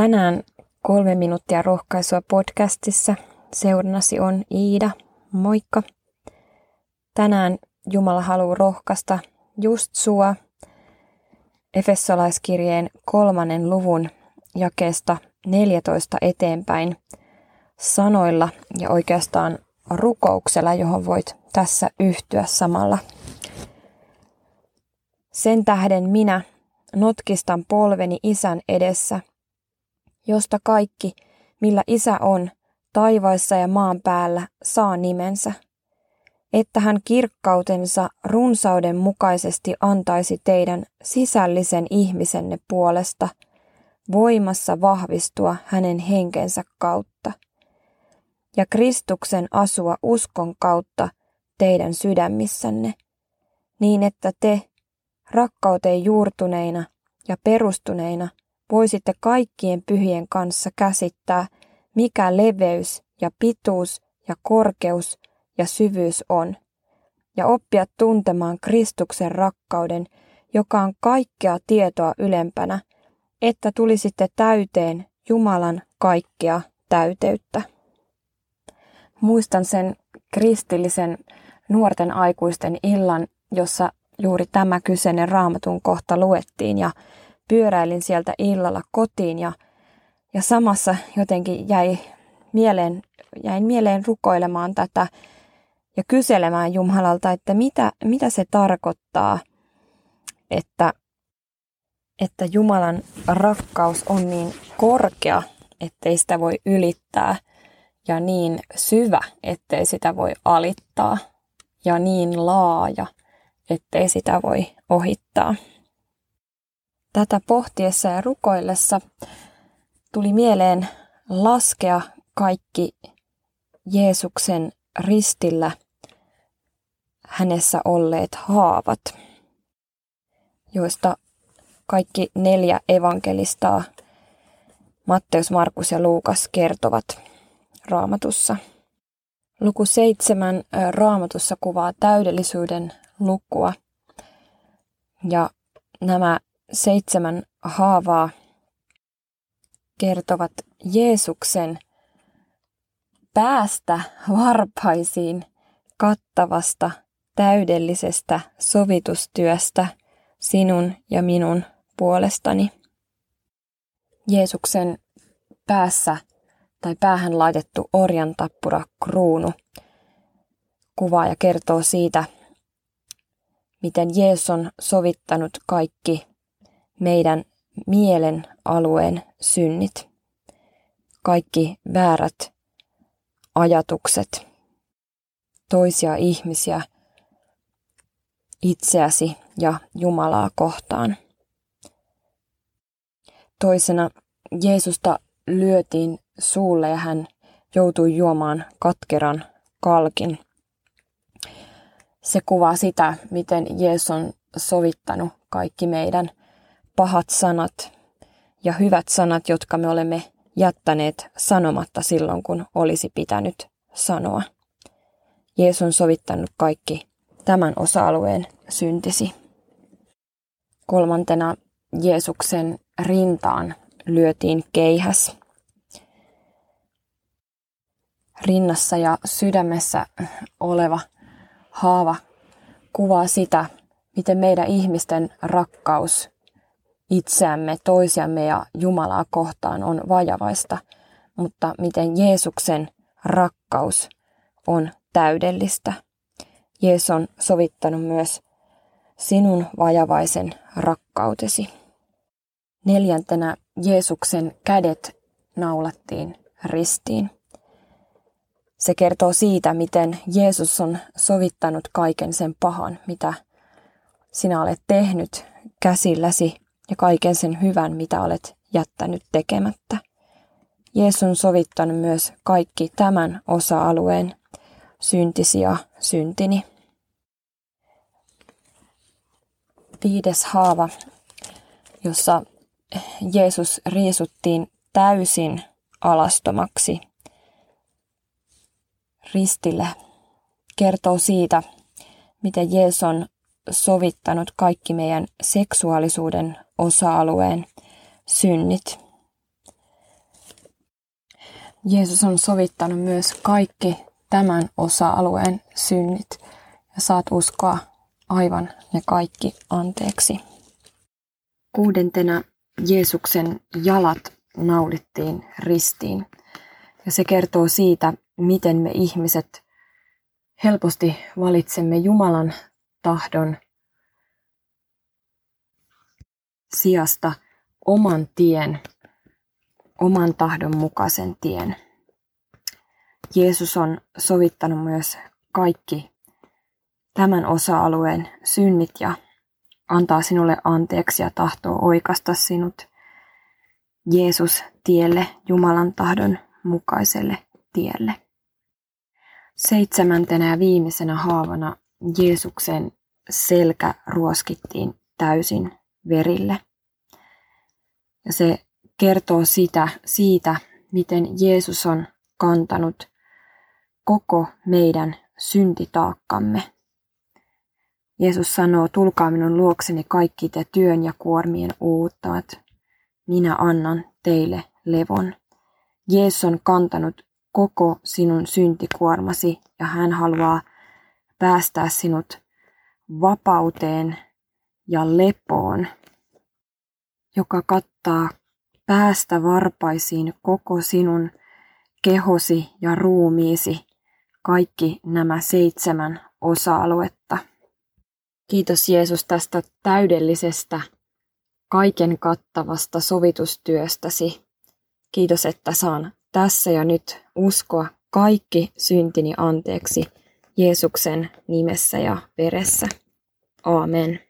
Tänään kolme minuuttia rohkaisua podcastissa. Seurannasi on Iida. Moikka. Tänään Jumala haluaa rohkaista just sua Efessolaiskirjeen kolmannen luvun jakeesta 14 eteenpäin sanoilla ja oikeastaan rukouksella, johon voit tässä yhtyä samalla. Sen tähden minä notkistan polveni isän edessä, josta kaikki, millä isä on, taivaissa ja maan päällä, saa nimensä, että hän kirkkautensa runsauden mukaisesti antaisi teidän sisällisen ihmisenne puolesta, voimassa vahvistua hänen henkensä kautta, ja Kristuksen asua uskon kautta teidän sydämissänne, niin että te, rakkauteen juurtuneina ja perustuneina, voisitte kaikkien pyhien kanssa käsittää, mikä leveys ja pituus ja korkeus ja syvyys on, ja oppia tuntemaan Kristuksen rakkauden, joka on kaikkea tietoa ylempänä, että tulisitte täyteen Jumalan kaikkea täyteyttä. Muistan sen kristillisen nuorten aikuisten illan, jossa juuri tämä kyseinen raamatun kohta luettiin ja pyöräilin sieltä illalla kotiin ja, ja samassa jotenkin jäi mieleen, jäin mieleen rukoilemaan tätä ja kyselemään Jumalalta, että mitä, mitä se tarkoittaa, että, että Jumalan rakkaus on niin korkea, ettei sitä voi ylittää ja niin syvä, ettei sitä voi alittaa ja niin laaja, ettei sitä voi ohittaa. Tätä pohtiessa ja rukoillessa tuli mieleen laskea kaikki Jeesuksen ristillä hänessä olleet haavat, joista kaikki neljä evankelistaa, Matteus, Markus ja Luukas, kertovat raamatussa. Luku seitsemän raamatussa kuvaa täydellisyyden lukua. Ja nämä seitsemän haavaa kertovat Jeesuksen päästä varpaisiin kattavasta, täydellisestä sovitustyöstä sinun ja minun puolestani. Jeesuksen päässä tai päähän laitettu orjan tappura kruunu kuvaa ja kertoo siitä, miten Jeesus on sovittanut kaikki meidän mielen alueen synnit, kaikki väärät ajatukset, toisia ihmisiä, itseäsi ja Jumalaa kohtaan. Toisena Jeesusta lyötiin suulle ja hän joutui juomaan katkeran kalkin. Se kuvaa sitä, miten Jeesus on sovittanut kaikki meidän pahat sanat ja hyvät sanat, jotka me olemme jättäneet sanomatta silloin, kun olisi pitänyt sanoa. Jeesus on sovittanut kaikki tämän osa-alueen syntisi. Kolmantena Jeesuksen rintaan lyötiin keihäs. Rinnassa ja sydämessä oleva haava kuvaa sitä, miten meidän ihmisten rakkaus itseämme, toisiamme ja Jumalaa kohtaan on vajavaista, mutta miten Jeesuksen rakkaus on täydellistä. Jeesus on sovittanut myös sinun vajavaisen rakkautesi. Neljäntenä Jeesuksen kädet naulattiin ristiin. Se kertoo siitä, miten Jeesus on sovittanut kaiken sen pahan, mitä sinä olet tehnyt käsilläsi ja kaiken sen hyvän, mitä olet jättänyt tekemättä. Jeesus on sovittanut myös kaikki tämän osa-alueen syntisi ja syntini. Viides haava, jossa Jeesus riisuttiin täysin alastomaksi ristille, kertoo siitä, miten Jeesus on sovittanut kaikki meidän seksuaalisuuden osa-alueen synnit. Jeesus on sovittanut myös kaikki tämän osa-alueen synnit ja saat uskoa aivan ne kaikki anteeksi. Kuudentena Jeesuksen jalat naulittiin ristiin. Ja se kertoo siitä, miten me ihmiset helposti valitsemme Jumalan tahdon sijasta oman tien, oman tahdon mukaisen tien. Jeesus on sovittanut myös kaikki tämän osa-alueen synnit ja antaa sinulle anteeksi ja tahtoo oikasta sinut Jeesus tielle, Jumalan tahdon mukaiselle tielle. Seitsemäntenä ja viimeisenä haavana Jeesuksen selkä ruoskittiin täysin verille. Ja se kertoo sitä, siitä, miten Jeesus on kantanut koko meidän syntitaakkamme. Jeesus sanoo, tulkaa minun luokseni kaikki te työn ja kuormien uuttaat. Minä annan teille levon. Jeesus on kantanut koko sinun syntikuormasi ja hän haluaa päästää sinut vapauteen ja lepoon, joka kattaa päästä varpaisiin koko sinun kehosi ja ruumiisi, kaikki nämä seitsemän osa-aluetta. Kiitos Jeesus tästä täydellisestä, kaiken kattavasta sovitustyöstäsi. Kiitos, että saan tässä ja nyt uskoa kaikki syntini anteeksi Jeesuksen nimessä ja veressä. Aamen.